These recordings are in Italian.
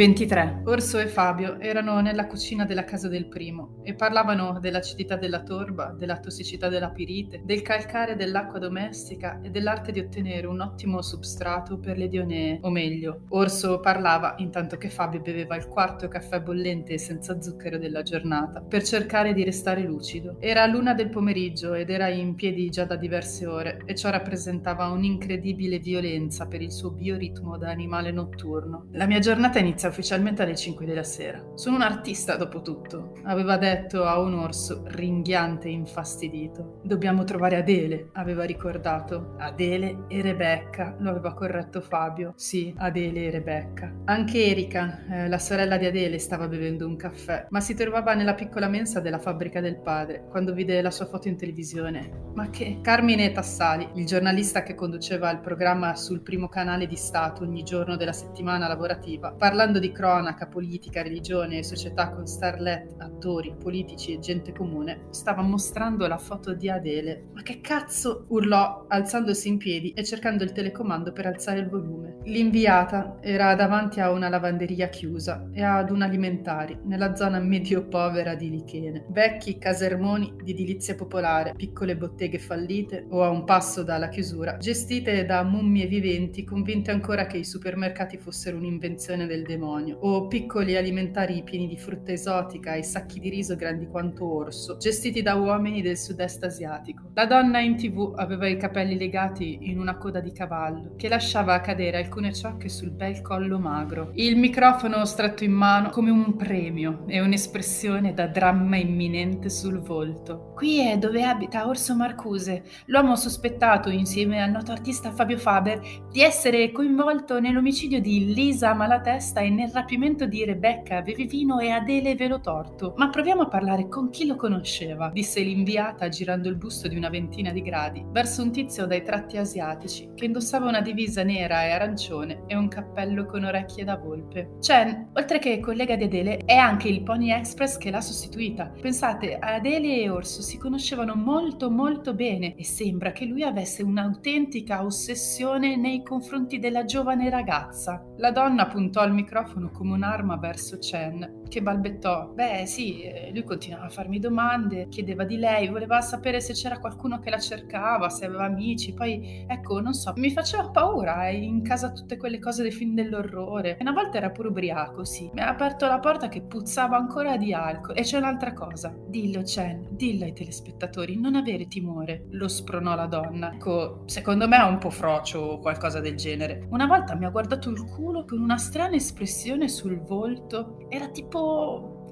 23. Orso e Fabio erano nella cucina della casa del primo e parlavano dell'acidità della torba, della tossicità della pirite, del calcare dell'acqua domestica e dell'arte di ottenere un ottimo substrato per le dionee, o meglio, Orso parlava intanto che Fabio beveva il quarto caffè bollente e senza zucchero della giornata per cercare di restare lucido. Era l'una del pomeriggio ed era in piedi già da diverse ore e ciò rappresentava un'incredibile violenza per il suo bioritmo da animale notturno. La mia giornata inizia ufficialmente alle 5 della sera. Sono un artista dopo tutto, aveva detto a un orso ringhiante e infastidito. Dobbiamo trovare Adele, aveva ricordato. Adele e Rebecca, lo aveva corretto Fabio. Sì, Adele e Rebecca. Anche Erika, eh, la sorella di Adele, stava bevendo un caffè, ma si trovava nella piccola mensa della fabbrica del padre quando vide la sua foto in televisione. Ma che? Carmine Tassali, il giornalista che conduceva il programma sul primo canale di Stato ogni giorno della settimana lavorativa, parlando di cronaca, politica, religione e società con starlet, attori, politici e gente comune, stava mostrando la foto di Adele. Ma che cazzo? urlò alzandosi in piedi e cercando il telecomando per alzare il volume. L'inviata era davanti a una lavanderia chiusa e ad un alimentari nella zona medio-povera di Lichene. Vecchi casermoni di edilizia popolare, piccole botteghe fallite o a un passo dalla chiusura, gestite da mummie viventi convinte ancora che i supermercati fossero un'invenzione del demonio, o piccoli alimentari pieni di frutta esotica e sacchi di riso grandi quanto orso, gestiti da uomini del sud-est asiatico. La donna in tv aveva i capelli legati in una coda di cavallo, che lasciava cadere alcune ciocche sul bel collo magro. Il microfono stretto in mano come un premio e un'espressione da dramma imminente sul volto. Qui è dove abita Orso Marcuse, l'uomo sospettato insieme al noto artista Fabio Faber di essere coinvolto nell'omicidio di Lisa Malatesta e nel rapimento di Rebecca Vevivino e Adele Velotorto. Ma proviamo a parlare con chi lo conosceva, disse l'inviata girando il busto di una ventina di gradi verso un tizio dai tratti asiatici che indossava una divisa nera e arancione e un cappello con orecchie da volpe. Chen, oltre che collega di Adele, è anche il Pony Express che l'ha sostituita. Pensate, Adele e Orso si conoscevano molto molto bene e sembra che lui avesse un'autentica ossessione nei confronti della giovane ragazza. La donna puntò il microfono come un'arma verso Chen, che balbettò. Beh, sì, eh, lui continuava a farmi domande, chiedeva di lei, voleva sapere se c'era qualcuno che la cercava, se aveva amici. Poi, ecco, non so, mi faceva paura. Eh, in casa tutte quelle cose dei film dell'orrore. Una volta era pure ubriaco, sì. Mi ha aperto la porta che puzzava ancora di alcol. E c'è un'altra cosa. Dillo, Chen, dillo ai telespettatori, non avere timore. Lo spronò la donna. Ecco, secondo me è un po' frocio o qualcosa del genere. Una volta mi ha guardato il culo con una strana espressione sul volto. Era tipo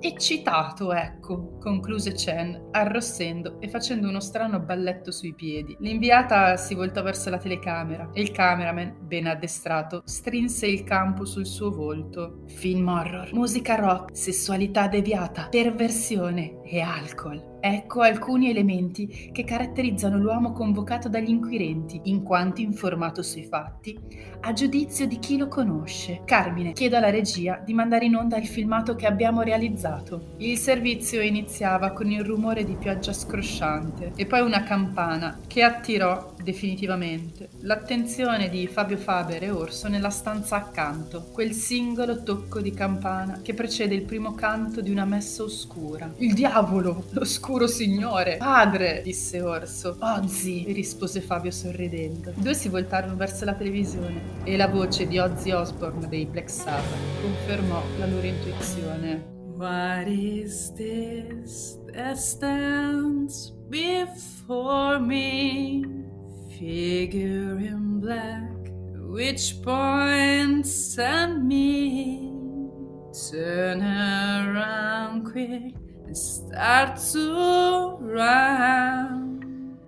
Eccitato, ecco, concluse Chen, arrossendo e facendo uno strano balletto sui piedi. L'inviata si voltò verso la telecamera e il cameraman, ben addestrato, strinse il campo sul suo volto. Film horror, musica rock, sessualità deviata, perversione e alcol. Ecco alcuni elementi che caratterizzano l'uomo convocato dagli inquirenti, in quanto informato sui fatti, a giudizio di chi lo conosce. Carmine, chiedo alla regia di mandare in onda il filmato che abbiamo realizzato. Il servizio iniziava con il rumore di pioggia scrosciante e poi una campana che attirò definitivamente l'attenzione di Fabio Faber e Orso nella stanza accanto, quel singolo tocco di campana che precede il primo canto di una messa oscura. Il diavolo, l'oscuro signore, padre, disse Orso. Ozzy, rispose Fabio sorridendo. I due si voltarono verso la televisione e la voce di Ozzy Osbourne dei Black Sabbath confermò la loro intuizione. What is this that stands before me? Figure in black, which points at me. Turn around quick and start to run.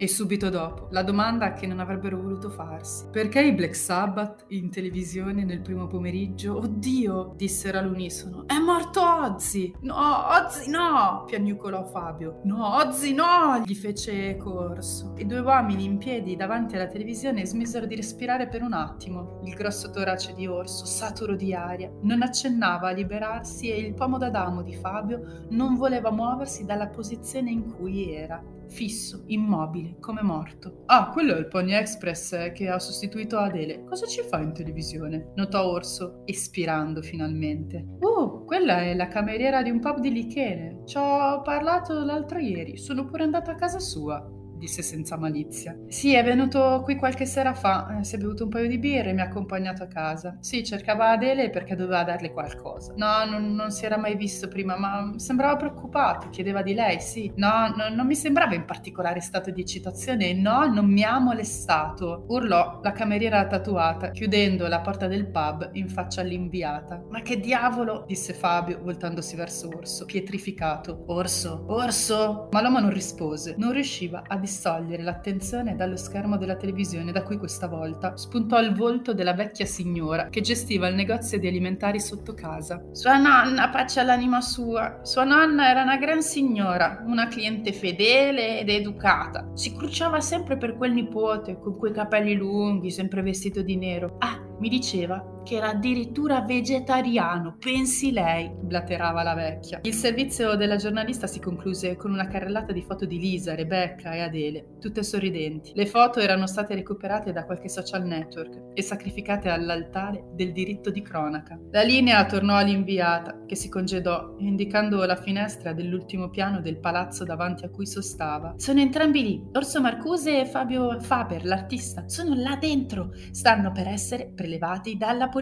E subito dopo, la domanda che non avrebbero voluto farsi. Perché i Black Sabbath in televisione nel primo pomeriggio? Oddio, dissero all'unisono. È morto Ozzy! No, Ozzy no! piagnucolò Fabio. No, Ozzy no! gli fece corso. I due uomini in piedi davanti alla televisione smisero di respirare per un attimo. Il grosso torace di orso, saturo di aria, non accennava a liberarsi e il pomo d'Adamo di Fabio non voleva muoversi dalla posizione in cui era fisso, immobile, come morto. Ah, quello è il Pony Express che ha sostituito Adele. Cosa ci fa in televisione? Notò Orso, espirando finalmente. Uh, quella è la cameriera di un pub di Lichene. Ci ho parlato l'altro ieri. Sono pure andata a casa sua disse senza malizia. Sì, è venuto qui qualche sera fa, eh, si è bevuto un paio di birre e mi ha accompagnato a casa. Sì, cercava Adele perché doveva darle qualcosa. No, non, non si era mai visto prima, ma sembrava preoccupato, chiedeva di lei, sì. No, no, non mi sembrava in particolare stato di eccitazione, no, non mi ha molestato. Urlò la cameriera tatuata, chiudendo la porta del pub in faccia all'inviata. Ma che diavolo? disse Fabio, voltandosi verso Orso, pietrificato. Orso, Orso! Ma l'uomo non rispose, non riusciva a distogliere l'attenzione dallo schermo della televisione da cui questa volta spuntò il volto della vecchia signora che gestiva il negozio di alimentari sotto casa. Sua nonna, pace all'anima sua, sua nonna era una gran signora, una cliente fedele ed educata. Si cruciava sempre per quel nipote, con quei capelli lunghi, sempre vestito di nero. Ah, mi diceva che era addirittura vegetariano, pensi lei, blaterava la vecchia. Il servizio della giornalista si concluse con una carrellata di foto di Lisa, Rebecca e Adele, tutte sorridenti. Le foto erano state recuperate da qualche social network e sacrificate all'altare del diritto di cronaca. La linea tornò all'inviata, che si congedò, indicando la finestra dell'ultimo piano del palazzo davanti a cui sostava. Sono entrambi lì, Orso Marcuse e Fabio Faber, l'artista. Sono là dentro. Stanno per essere prelevati dalla polizia,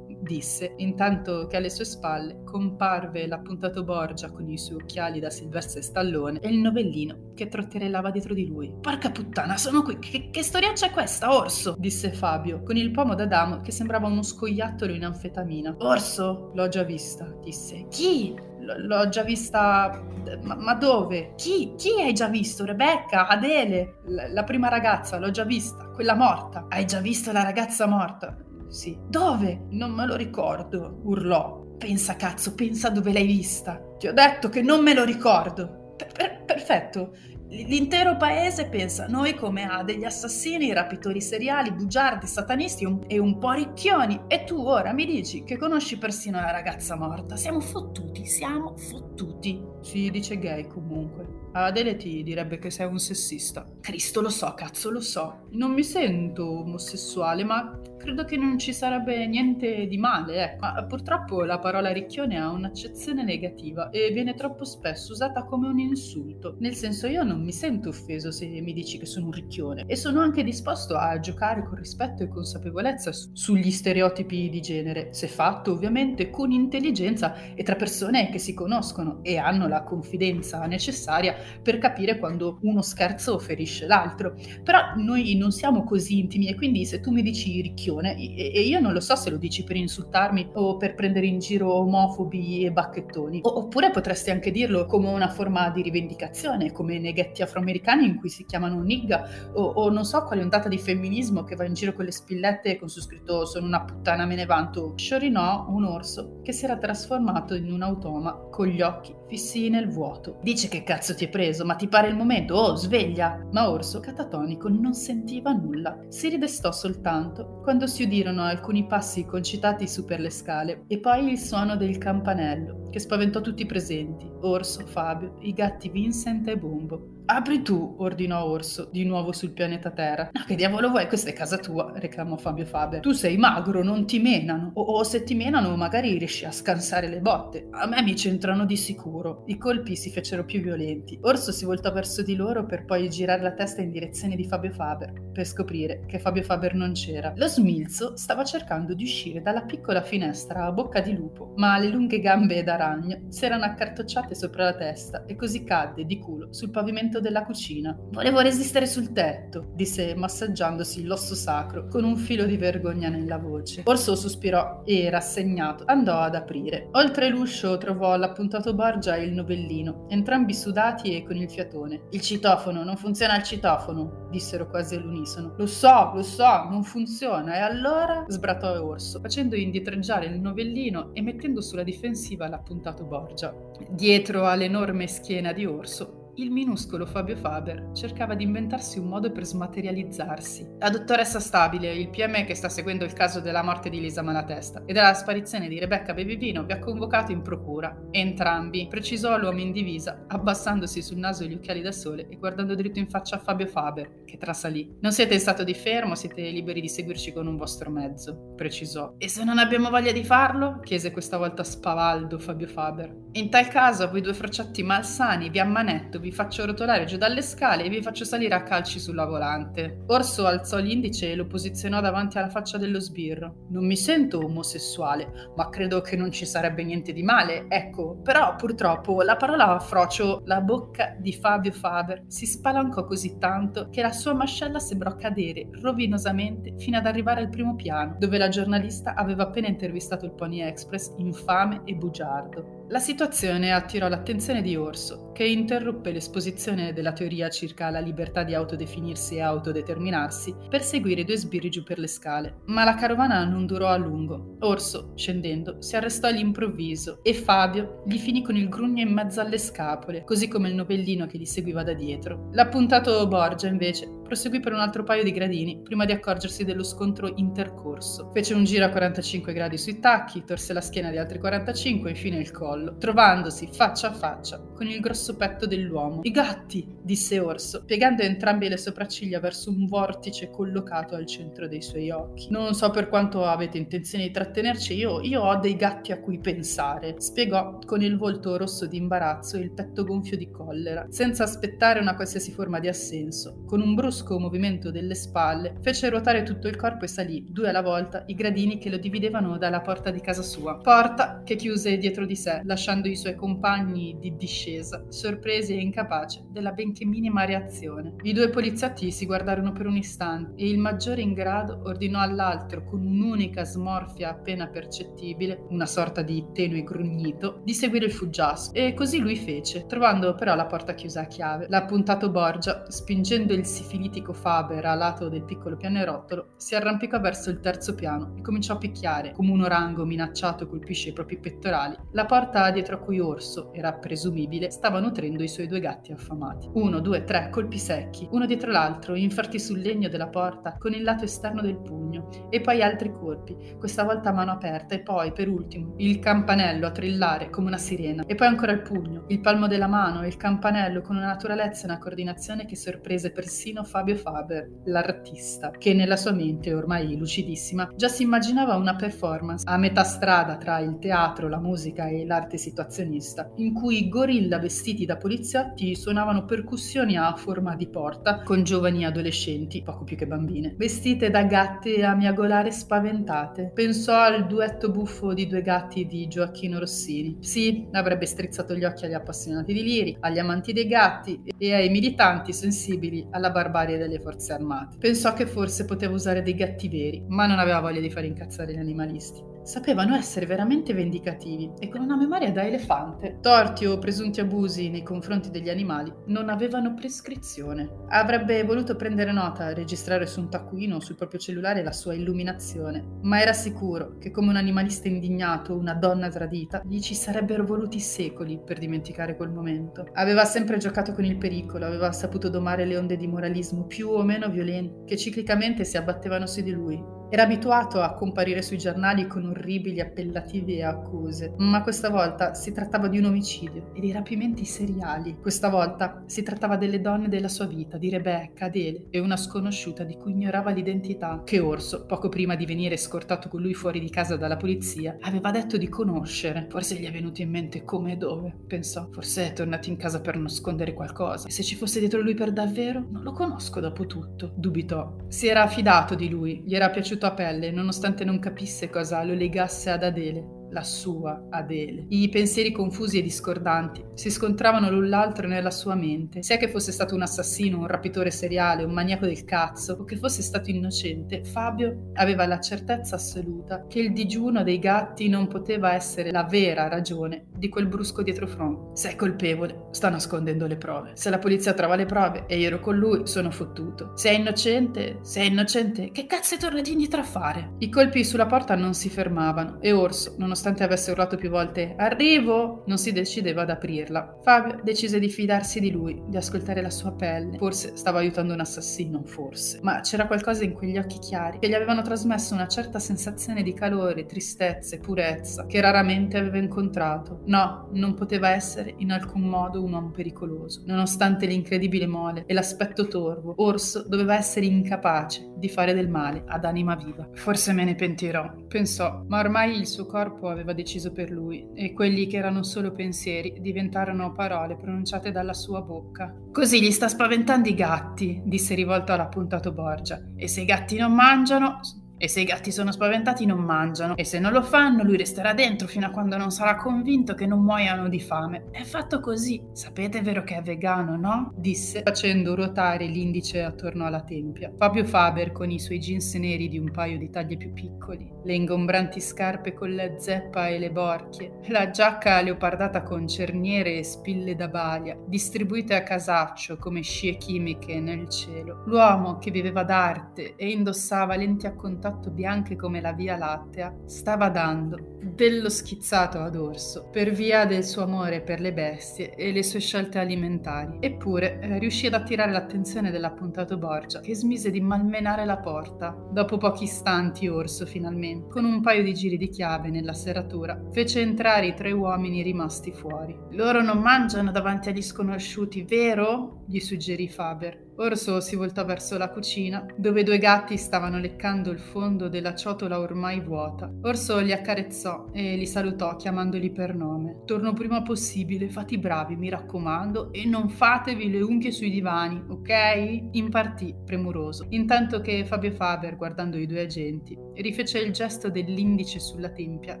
disse, intanto che alle sue spalle comparve l'appuntato Borgia con i suoi occhiali da Silvestre Stallone e il novellino che trotterellava dietro di lui. Porca puttana, sono qui! Che, che storiaccia è questa, Orso? disse Fabio, con il pomo d'Adamo che sembrava uno scoiattolo in anfetamina. Orso? L'ho già vista, disse. Chi? L- l'ho già vista... Ma, ma, dove? Chi? Chi hai già visto? Rebecca? Adele? L- la prima ragazza, l'ho già vista, quella morta. Hai già visto la ragazza morta? Sì. Dove? Non me lo ricordo, urlò. Pensa cazzo, pensa dove l'hai vista. Ti ho detto che non me lo ricordo. Per- per- perfetto. L'intero paese pensa noi come a degli assassini, rapitori seriali, bugiardi, satanisti e un po' ricchioni. E tu ora mi dici che conosci persino la ragazza morta. Siamo fottuti, siamo fottuti. Si dice gay comunque. Adele ti direbbe che sei un sessista. Cristo, lo so, cazzo, lo so. Non mi sento omosessuale, ma credo che non ci sarebbe niente di male, ecco. Purtroppo la parola ricchione ha un'accezione negativa e viene troppo spesso usata come un insulto. Nel senso, io non mi sento offeso se mi dici che sono un ricchione e sono anche disposto a giocare con rispetto e consapevolezza su- sugli stereotipi di genere, se fatto ovviamente con intelligenza e tra persone che si conoscono e hanno la confidenza necessaria per capire quando uno scherzo ferisce l'altro. Però noi non siamo così intimi e quindi se tu mi dici ricchione, e io non lo so se lo dici per insultarmi o per prendere in giro omofobi e bacchettoni, o, oppure potresti anche dirlo come una forma di rivendicazione, come nei ghetti afroamericani in cui si chiamano nigga, o, o non so quale ondata di femminismo che va in giro con le spillette con su scritto sono una puttana me ne vanto. Sciorinò un orso che si era trasformato in un automa con gli occhi fissi nel vuoto. Dice che cazzo ti è preso, ma ti pare il momento? Oh, sveglia! Ma Orso, catatonico, non sentiva nulla. Si ridestò soltanto quando si udirono alcuni passi concitati su per le scale e poi il suono del campanello, che spaventò tutti i presenti, Orso, Fabio, i gatti Vincent e Bombo. Apri tu, ordinò Orso, di nuovo sul pianeta Terra. No, che diavolo vuoi? Questa è casa tua, reclamò Fabio Faber. Tu sei magro, non ti menano. O, o se ti menano, magari riesci a scansare le botte. A me mi c'entrano di sicuro. I colpi si fecero più violenti. Orso si voltò verso di loro per poi girare la testa in direzione di Fabio Faber, per scoprire che Fabio Faber non c'era. Lo smilzo stava cercando di uscire dalla piccola finestra a bocca di lupo, ma le lunghe gambe da ragno si erano accartocciate sopra la testa e così cadde di culo sul pavimento pavimento della cucina. Volevo resistere sul tetto, disse massaggiandosi l'osso sacro con un filo di vergogna nella voce. Orso sospirò e, rassegnato, andò ad aprire. Oltre l'uscio trovò all'appuntato Borgia e il novellino, entrambi sudati e con il fiatone. Il citofono, non funziona il citofono, dissero quasi all'unisono. Lo so, lo so, non funziona. E allora? sbratò Orso, facendo indietreggiare il novellino e mettendo sulla difensiva l'appuntato Borgia. Dietro all'enorme schiena di Orso il minuscolo Fabio Faber cercava di inventarsi un modo per smaterializzarsi. La dottoressa Stabile, il PM che sta seguendo il caso della morte di Lisa Malatesta e della sparizione di Rebecca Bevivino, vi ha convocato in procura. Entrambi, precisò l'uomo in divisa, abbassandosi sul naso gli occhiali da sole e guardando dritto in faccia a Fabio Faber, che trasalì. Non siete in stato di fermo, siete liberi di seguirci con un vostro mezzo, precisò. E se non abbiamo voglia di farlo? chiese questa volta spavaldo Fabio Faber. In tal caso, voi due frociatti malsani, vi ammanetto, vi faccio rotolare giù dalle scale e vi faccio salire a calci sulla volante. Orso alzò l'indice e lo posizionò davanti alla faccia dello sbirro. Non mi sento omosessuale, ma credo che non ci sarebbe niente di male, ecco. Però purtroppo la parola frocio, la bocca di Fabio Faber, si spalancò così tanto che la sua mascella sembrò cadere rovinosamente fino ad arrivare al primo piano, dove la giornalista aveva appena intervistato il Pony Express infame e bugiardo. La situazione attirò l'attenzione di Orso, che interruppe l'esposizione della teoria circa la libertà di autodefinirsi e autodeterminarsi per seguire i due sbirri giù per le scale. Ma la carovana non durò a lungo. Orso, scendendo, si arrestò all'improvviso e Fabio gli finì con il grugno in mezzo alle scapole, così come il novellino che gli seguiva da dietro. L'appuntato Borgia, invece, proseguì per un altro paio di gradini prima di accorgersi dello scontro intercorso. Fece un giro a 45 gradi sui tacchi, torse la schiena di altri 45 e infine il collo, trovandosi faccia a faccia con il grosso petto dell'uomo. I gatti, disse Orso, piegando entrambe le sopracciglia verso un vortice collocato al centro dei suoi occhi. Non so per quanto avete intenzione di trattenerci, io, io ho dei gatti a cui pensare, spiegò con il volto rosso di imbarazzo e il petto gonfio di collera, senza aspettare una qualsiasi forma di assenso, con un brusco brusco movimento delle spalle, fece ruotare tutto il corpo e salì, due alla volta, i gradini che lo dividevano dalla porta di casa sua. Porta che chiuse dietro di sé, lasciando i suoi compagni di discesa, sorpresi e incapaci della benché minima reazione. I due poliziotti si guardarono per un istante e il maggiore in grado ordinò all'altro, con un'unica smorfia appena percettibile, una sorta di tenue grugnito, di seguire il fuggiasco. E così lui fece, trovando però la porta chiusa a chiave. L'ha puntato Borgia, spingendo il sifilito mitico Faber a lato del piccolo pianerottolo, si arrampicò verso il terzo piano e cominciò a picchiare, come un orango minacciato colpisce i propri pettorali, la porta dietro a cui Orso, era presumibile, stava nutrendo i suoi due gatti affamati. Uno, due, tre colpi secchi, uno dietro l'altro, infarti sul legno della porta con il lato esterno del pugno, e poi altri colpi, questa volta a mano aperta, e poi, per ultimo, il campanello a trillare come una sirena, e poi ancora il pugno, il palmo della mano e il campanello con una naturalezza e una coordinazione che sorprese persino Fabio Faber, l'artista, che nella sua mente, ormai lucidissima, già si immaginava una performance a metà strada tra il teatro, la musica e l'arte situazionista, in cui gorilla vestiti da poliziotti suonavano percussioni a forma di porta con giovani adolescenti, poco più che bambine, vestite da gatte a miagolare spaventate. Pensò al duetto buffo di due gatti di Gioacchino Rossini. Sì, avrebbe strizzato gli occhi agli appassionati di liri, agli amanti dei gatti e ai militanti sensibili alla barbarie varie delle forze armate. Pensò che forse poteva usare dei gatti veri, ma non aveva voglia di far incazzare gli animalisti sapevano essere veramente vendicativi e con una memoria da elefante. Torti o presunti abusi nei confronti degli animali non avevano prescrizione. Avrebbe voluto prendere nota, registrare su un taccuino o sul proprio cellulare la sua illuminazione, ma era sicuro che come un animalista indignato, una donna tradita, gli ci sarebbero voluti secoli per dimenticare quel momento. Aveva sempre giocato con il pericolo, aveva saputo domare le onde di moralismo più o meno violente che ciclicamente si abbattevano su di lui era abituato a comparire sui giornali con orribili appellativi e accuse, ma questa volta si trattava di un omicidio e di rapimenti seriali. Questa volta si trattava delle donne della sua vita, di Rebecca, Adele e una sconosciuta di cui ignorava l'identità, che Orso, poco prima di venire scortato con lui fuori di casa dalla polizia, aveva detto di conoscere. Forse gli è venuto in mente come e dove, pensò. Forse è tornato in casa per nascondere qualcosa. E se ci fosse dietro lui per davvero? Non lo conosco dopo tutto, dubitò. Si era fidato di lui, gli era piaciuto a pelle, nonostante non capisse cosa lo legasse ad Adele la sua Adele. I pensieri confusi e discordanti si scontravano l'un l'altro nella sua mente, sia che fosse stato un assassino, un rapitore seriale, un maniaco del cazzo, o che fosse stato innocente, Fabio aveva la certezza assoluta che il digiuno dei gatti non poteva essere la vera ragione di quel brusco dietro front. Se è colpevole, sta nascondendo le prove. Se la polizia trova le prove e io ero con lui, sono fottuto. Se è innocente, se è innocente, che cazzo è tornato indietro a fare? I colpi sulla porta non si fermavano e Orso, nonostante avesse urlato più volte Arrivo, non si decideva ad aprirla. Fabio decise di fidarsi di lui, di ascoltare la sua pelle. Forse stava aiutando un assassino, forse. Ma c'era qualcosa in quegli occhi chiari che gli avevano trasmesso una certa sensazione di calore, tristezza e purezza che raramente aveva incontrato. No, non poteva essere in alcun modo un uomo pericoloso. Nonostante l'incredibile mole e l'aspetto torvo, Orso doveva essere incapace di fare del male ad anima viva. Forse me ne pentirò, pensò, ma ormai il suo corpo aveva deciso per lui e quelli che erano solo pensieri diventarono parole pronunciate dalla sua bocca. Così gli sta spaventando i gatti, disse rivolto all'appuntato Borgia. E se i gatti non mangiano, e se i gatti sono spaventati non mangiano, e se non lo fanno lui resterà dentro fino a quando non sarà convinto che non muoiano di fame. È fatto così. Sapete vero che è vegano, no? disse, facendo ruotare l'indice attorno alla tempia. Fabio Faber con i suoi jeans neri di un paio di taglie più piccoli, le ingombranti scarpe con la zeppa e le borchie, la giacca leopardata con cerniere e spille da balia, distribuite a casaccio come scie chimiche nel cielo. L'uomo che viveva d'arte e indossava lenti a contatto fatto bianche come la Via Lattea, stava dando dello schizzato ad Orso per via del suo amore per le bestie e le sue scelte alimentari. Eppure eh, riuscì ad attirare l'attenzione dell'appuntato Borgia, che smise di malmenare la porta. Dopo pochi istanti Orso finalmente, con un paio di giri di chiave nella serratura, fece entrare i tre uomini rimasti fuori. Loro non mangiano davanti agli sconosciuti, vero? gli suggerì Faber. Orso si voltò verso la cucina, dove due gatti stavano leccando il fondo della ciotola ormai vuota. Orso li accarezzò e li salutò chiamandoli per nome. Torno prima possibile, fate i bravi, mi raccomando, e non fatevi le unghie sui divani, ok? Impartì, premuroso, intanto che Fabio Faber, guardando i due agenti, rifece il gesto dell'indice sulla tempia,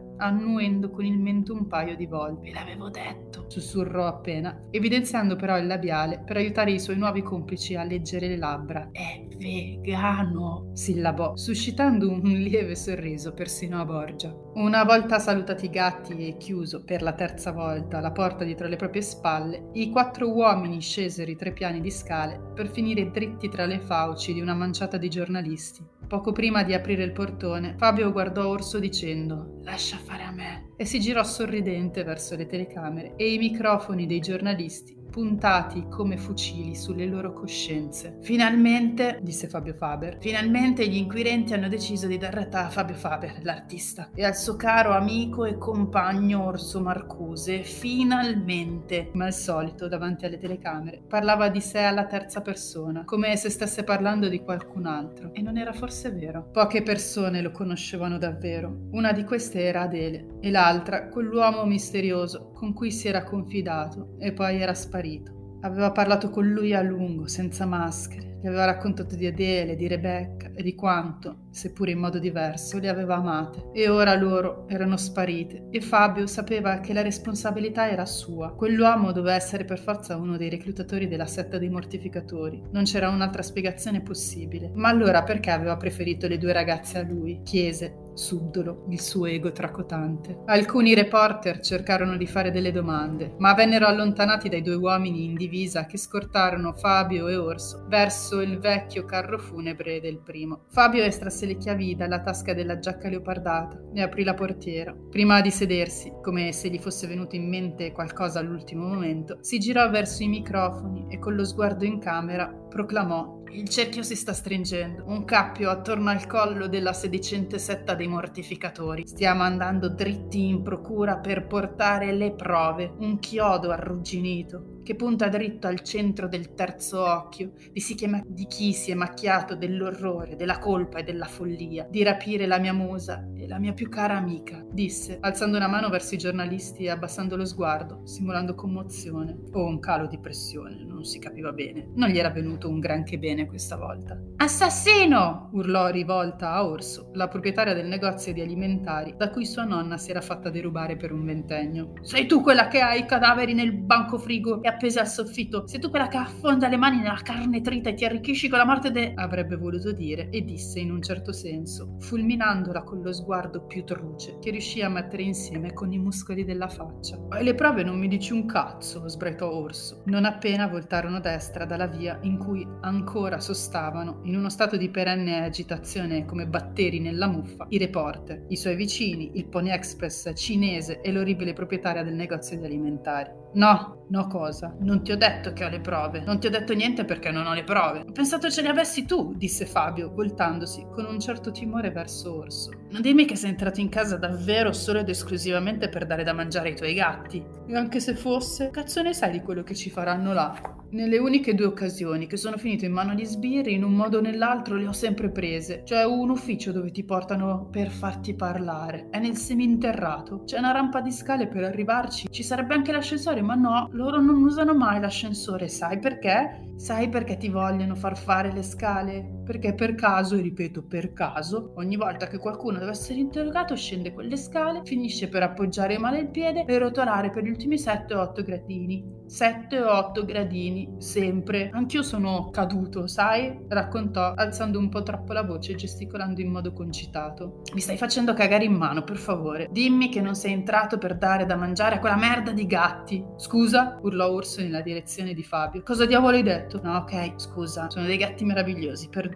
annuendo con il mento un paio di volte. Ve l'avevo detto, sussurrò appena, evidenziando però il labiale per aiutare i suoi nuovi complici a leggere le labbra. È vegano, sillabò, suscitando un lieve sorriso persino a Borgia. Una volta salutati i gatti e chiuso per la terza volta la porta dietro le proprie spalle, i quattro uomini scesero i tre piani di scale per finire dritti tra le fauci di una manciata di giornalisti. Poco prima di aprire il portone, Fabio guardò Orso dicendo Lascia fare a me e si girò sorridente verso le telecamere e i microfoni dei giornalisti puntati come fucili sulle loro coscienze. Finalmente, disse Fabio Faber, finalmente gli inquirenti hanno deciso di dar retta a Fabio Faber, l'artista, e al suo caro amico e compagno Orso Marcuse. Finalmente, ma al solito, davanti alle telecamere, parlava di sé alla terza persona, come se stesse parlando di qualcun altro. E non era forse vero. Poche persone lo conoscevano davvero. Una di queste era Adele, e l'altra quell'uomo misterioso con cui si era confidato e poi era sparito. Aveva parlato con lui a lungo, senza maschere, gli aveva raccontato di Adele, di Rebecca e di quanto, seppure in modo diverso, le aveva amate. E ora loro erano sparite e Fabio sapeva che la responsabilità era sua. Quell'uomo doveva essere per forza uno dei reclutatori della setta dei mortificatori. Non c'era un'altra spiegazione possibile. Ma allora perché aveva preferito le due ragazze a lui? Chiese, subdolo il suo ego tracotante. Alcuni reporter cercarono di fare delle domande, ma vennero allontanati dai due uomini in divisa che scortarono Fabio e Orso verso il vecchio carro funebre del primo. Fabio estrasse le chiavi dalla tasca della giacca leopardata e aprì la portiera. Prima di sedersi, come se gli fosse venuto in mente qualcosa all'ultimo momento, si girò verso i microfoni e con lo sguardo in camera proclamò il cerchio si sta stringendo, un cappio attorno al collo della sedicente setta dei mortificatori. Stiamo andando dritti in procura per portare le prove, un chiodo arrugginito che punta dritto al centro del terzo occhio di, chiama- di chi si è macchiato dell'orrore, della colpa e della follia, di rapire la mia musa e la mia più cara amica, disse, alzando una mano verso i giornalisti e abbassando lo sguardo, simulando commozione o un calo di pressione, non si capiva bene. Non gli era venuto un granché bene questa volta. Assassino! urlò rivolta a Orso, la proprietaria del negozio di alimentari da cui sua nonna si era fatta derubare per un ventennio. Sei tu quella che ha i cadaveri nel banco frigo e ha appese al soffitto. Sei tu quella che affonda le mani nella carne trita e ti arricchisci con la morte de... avrebbe voluto dire e disse in un certo senso, fulminandola con lo sguardo più truce che riuscì a mettere insieme con i muscoli della faccia. E le prove non mi dici un cazzo, sbraitò Orso, non appena voltarono destra dalla via in cui ancora sostavano, in uno stato di perenne agitazione come batteri nella muffa, i reporter, i suoi vicini, il Pony Express cinese e l'orribile proprietaria del negozio di alimentari. No, no cosa? Non ti ho detto che ho le prove. Non ti ho detto niente perché non ho le prove. Ho pensato ce le avessi tu, disse Fabio, voltandosi con un certo timore verso Orso. Non dimmi che sei entrato in casa davvero solo ed esclusivamente per dare da mangiare ai tuoi gatti. E anche se fosse, cazzo ne sai di quello che ci faranno là? Nelle uniche due occasioni che sono finito in mano agli sbirri, in un modo o nell'altro le ho sempre prese. C'è un ufficio dove ti portano per farti parlare. È nel seminterrato. C'è una rampa di scale per arrivarci. Ci sarebbe anche l'ascensore, ma no, loro non usano mai l'ascensore. Sai perché? Sai perché ti vogliono far fare le scale? Perché per caso, e ripeto per caso, ogni volta che qualcuno deve essere interrogato scende quelle scale, finisce per appoggiare male il piede e rotolare per gli ultimi 7-8 gradini. 7-8 gradini, sempre. Anch'io sono caduto, sai? Raccontò, alzando un po' troppo la voce e gesticolando in modo concitato. Mi stai facendo cagare in mano, per favore. Dimmi che non sei entrato per dare da mangiare a quella merda di gatti. Scusa? urlò Urso nella direzione di Fabio. Cosa diavolo hai detto? No, ok, scusa, sono dei gatti meravigliosi, perdonami,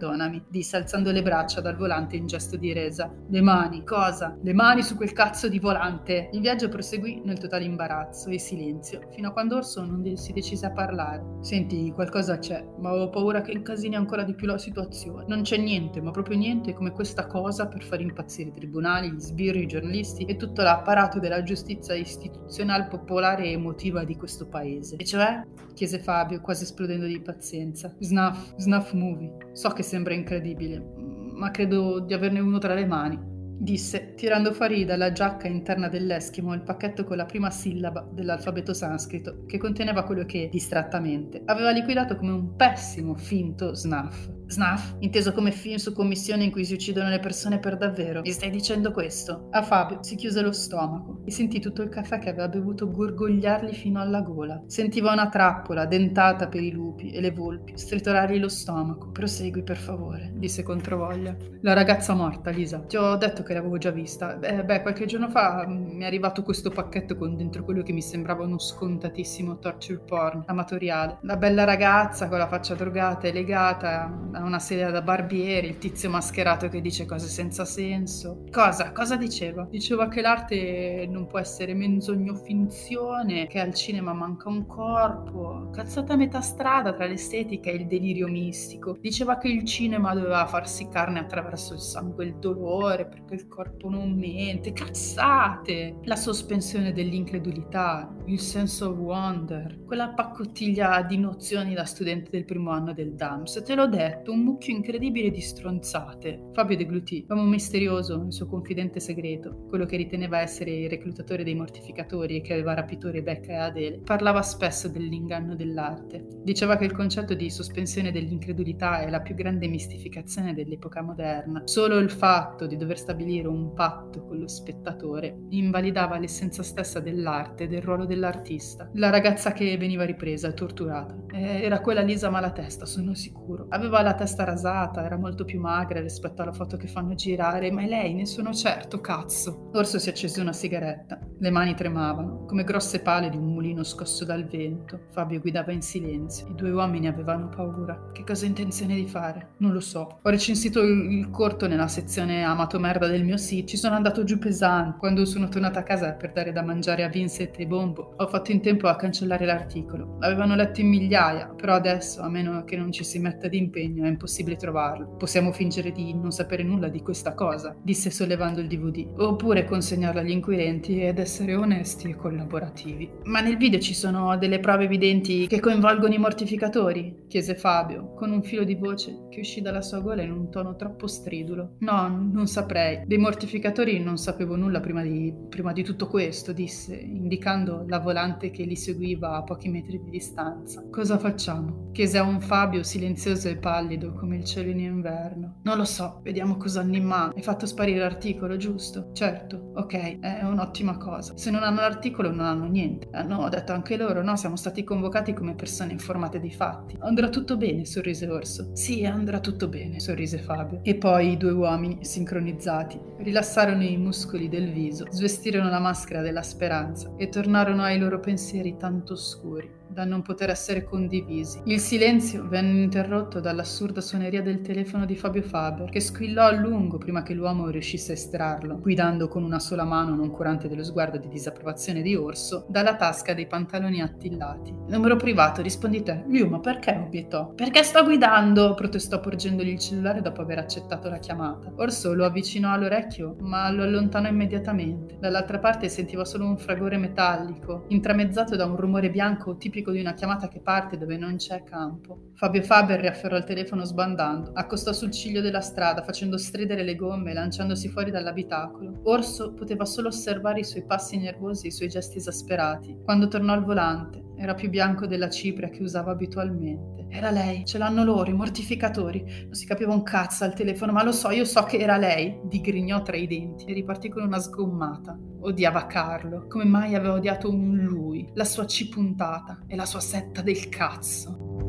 disse alzando le braccia dal volante in gesto di resa. Le mani, cosa? Le mani su quel cazzo di volante! Il viaggio proseguì nel totale imbarazzo e silenzio, fino a quando Orso non si decise a parlare. Senti, qualcosa c'è, ma ho paura che incasini ancora di più la situazione. Non c'è niente, ma proprio niente come questa cosa per far impazzire i tribunali, gli sbirri, i giornalisti e tutto l'apparato della giustizia istituzionale, popolare e emotiva di questo paese. E cioè? chiese Fabio, quasi esplodendo di pazienza. Snuff, snuff movie. So che sembra incredibile, ma credo di averne uno tra le mani disse, tirando fuori dalla giacca interna dell'eschimo il pacchetto con la prima sillaba dell'alfabeto sanscrito, che conteneva quello che, distrattamente, aveva liquidato come un pessimo finto snuff. Snuff, inteso come film su commissione in cui si uccidono le persone per davvero. Mi stai dicendo questo? A Fabio si chiuse lo stomaco e sentì tutto il caffè che aveva bevuto gorgogliargli fino alla gola. Sentiva una trappola dentata per i lupi e le volpi stritorargli lo stomaco. Prosegui, per favore, disse controvoglia. La ragazza morta, Lisa. Ti ho detto che l'avevo già vista. Beh, beh, qualche giorno fa mm, mi è arrivato questo pacchetto con dentro quello che mi sembrava uno scontatissimo torture porn amatoriale. La bella ragazza con la faccia drogata e legata una sedia da barbieri, il tizio mascherato che dice cose senza senso. Cosa? Cosa diceva? Diceva che l'arte non può essere menzogno finzione, che al cinema manca un corpo, cazzata a metà strada tra l'estetica e il delirio mistico. Diceva che il cinema doveva farsi carne attraverso il sangue e il dolore, perché il corpo non mente. Cazzate! La sospensione dell'incredulità, il sense of wonder, quella paccottiglia di nozioni da studente del primo anno del DAMS. Te l'ho detto letto un mucchio incredibile di stronzate. Fabio deglutì, l'uomo misterioso, il suo confidente segreto, quello che riteneva essere il reclutatore dei mortificatori e che aveva rapito Rebecca e Adele, parlava spesso dell'inganno dell'arte. Diceva che il concetto di sospensione dell'incredulità è la più grande mistificazione dell'epoca moderna. Solo il fatto di dover stabilire un patto con lo spettatore invalidava l'essenza stessa dell'arte e del ruolo dell'artista. La ragazza che veniva ripresa e torturata eh, era quella Lisa Malatesta, sono sicuro. Aveva la testa rasata, era molto più magra rispetto alla foto che fanno girare, ma è lei, ne sono certo, cazzo. Orso si accese una sigaretta, le mani tremavano, come grosse pale di un mulino scosso dal vento. Fabio guidava in silenzio, i due uomini avevano paura. Che cosa ha intenzione di fare? Non lo so. Ho recensito il, corto nella sezione amato merda del mio sito, ci sono andato giù pesante. Quando sono tornata a casa per dare da mangiare a Vincent e Bombo, ho fatto in tempo a cancellare l'articolo. L'avevano letto in migliaia, però adesso, a meno che non ci si metta d'impegno, è impossibile trovarlo. Possiamo fingere di non sapere nulla di questa cosa, disse sollevando il DVD, oppure consegnarlo agli inquirenti ed essere onesti e collaborativi. Ma nel video ci sono delle prove evidenti che coinvolgono i mortificatori? chiese Fabio, con un filo di voce che uscì dalla sua gola in un tono troppo stridulo. No, non saprei. Dei mortificatori non sapevo nulla prima di, prima di tutto questo, disse, indicando la volante che li seguiva a pochi metri di distanza. Cosa facciamo? chiese a un Fabio silenzioso e pallido pallido come il cielo in inverno. Non lo so, vediamo cosa hanno in mano. Hai fatto sparire l'articolo, giusto? Certo, ok, è un'ottima cosa. Se non hanno l'articolo non hanno niente. Hanno detto anche loro, no, siamo stati convocati come persone informate dei fatti. Andrà tutto bene, sorrise Orso. Sì, andrà tutto bene, sorrise Fabio. E poi i due uomini, sincronizzati, rilassarono i muscoli del viso, svestirono la maschera della speranza e tornarono ai loro pensieri tanto oscuri da non poter essere condivisi. Il silenzio venne interrotto dall'assurda suoneria del telefono di Fabio Faber, che squillò a lungo prima che l'uomo riuscisse a estrarlo, guidando con una sola mano, non curante dello sguardo di disapprovazione di Orso, dalla tasca dei pantaloni attillati. Numero privato, rispondi te. Liu, ma perché? obiettò. Perché sto guidando? protestò porgendogli il cellulare dopo aver accettato la chiamata. Orso lo avvicinò all'orecchio, ma lo allontanò immediatamente. Dall'altra parte sentiva solo un fragore metallico, intramezzato da un rumore bianco tipico tipico di una chiamata che parte dove non c'è campo. Fabio Faber riafferrò il telefono sbandando, accostò sul ciglio della strada facendo stridere le gomme e lanciandosi fuori dall'abitacolo. Orso poteva solo osservare i suoi passi nervosi e i suoi gesti esasperati. Quando tornò al volante, era più bianco della cipria che usava abitualmente. Era lei, ce l'hanno loro, i mortificatori. Non si capiva un cazzo al telefono, ma lo so, io so che era lei, digrignò tra i denti e ripartì con una sgommata. Odiava Carlo, come mai aveva odiato un lui, la sua C puntata e la sua setta del cazzo.